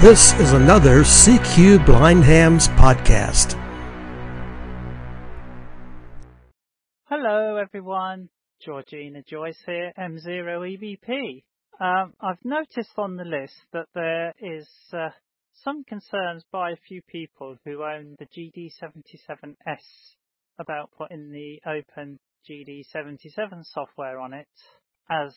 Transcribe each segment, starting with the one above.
This is another CQ Blind Hams podcast. Hello, everyone. Georgina Joyce here, M0EBP. Um, I've noticed on the list that there is uh, some concerns by a few people who own the GD77S about putting the open GD77 software on it, as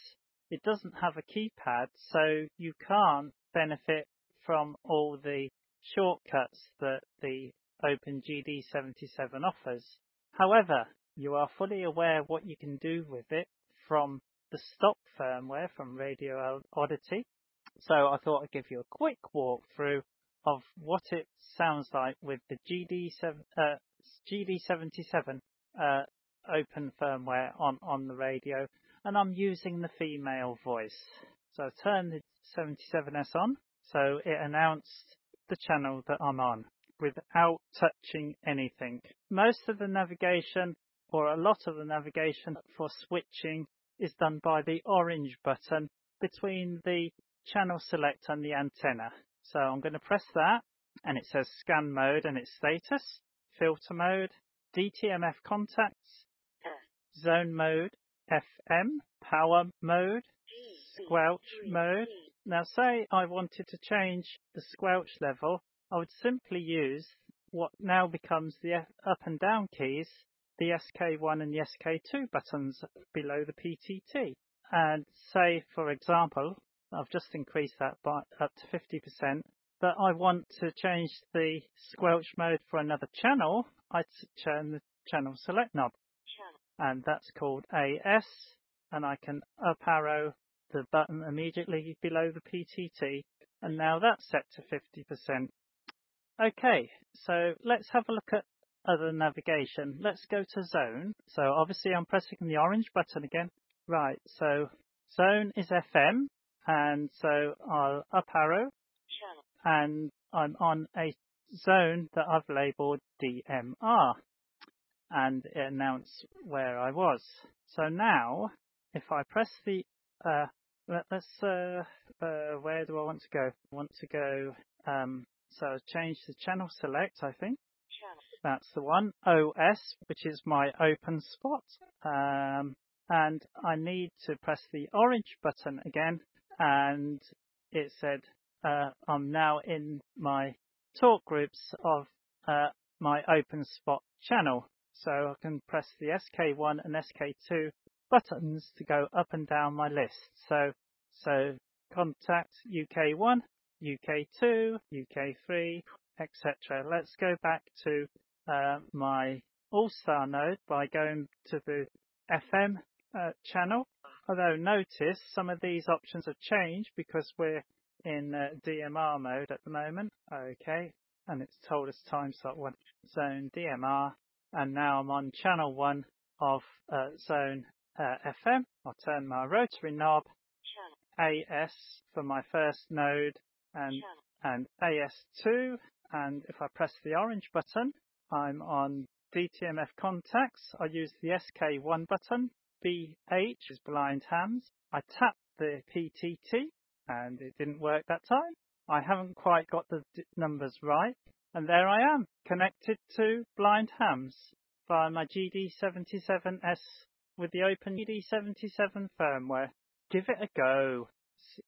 it doesn't have a keypad, so you can't benefit from all the shortcuts that the OpenGD77 offers. However, you are fully aware what you can do with it from the stock firmware from Radio Oddity. So I thought I'd give you a quick walkthrough of what it sounds like with the GD7, uh, GD77 uh, open firmware on, on the radio, and I'm using the female voice. So I turn the 77S on, so it announced the channel that I'm on without touching anything. Most of the navigation or a lot of the navigation for switching is done by the orange button between the channel select and the antenna. So I'm going to press that and it says scan mode and its status, filter mode, DTMF contacts, zone mode, FM, power mode, squelch mode. Now say I wanted to change the squelch level, I would simply use what now becomes the up and down keys, the SK1 and the SK2 buttons below the PTT. And say, for example, I've just increased that by up to 50%, but I want to change the squelch mode for another channel, I turn the channel select knob. And that's called AS, and I can up arrow the button immediately below the PTT, and now that's set to 50%. Okay, so let's have a look at other navigation. Let's go to zone. So obviously I'm pressing the orange button again. Right, so zone is FM, and so I'll up arrow, and I'm on a zone that I've labeled DMR, and it announced where I was. So now, if I press the, uh, let, us uh, uh, where do I want to go? I want to go, um, so change the channel select, I think. That's the one. OS, which is my openSPOT. Um, and I need to press the orange button again and it said uh, I'm now in my talk groups of uh, my openSPOT channel. So I can press the SK1 and SK2 buttons to go up and down my list. So, so contact UK1, UK2, UK3, etc. Let's go back to uh, my All-Star node by going to the FM uh, channel Although notice some of these options have changed because we're in uh, DMR mode at the moment. Okay, and it's told us time slot one zone DMR, and now I'm on channel one of uh, zone Uh, FM. I'll turn my rotary knob AS for my first node and and AS2, and if I press the orange button, I'm on DTMF contacts. I use the SK1 button BH is blind hams. I tap the PTT and it didn't work that time. I haven't quite got the d- numbers right. And there I am, connected to blind hams via my GD77S with the open GD77 firmware. Give it a go.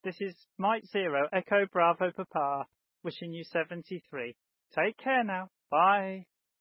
This is Mike Zero, Echo Bravo Papa, wishing you 73. Take care now. Bye.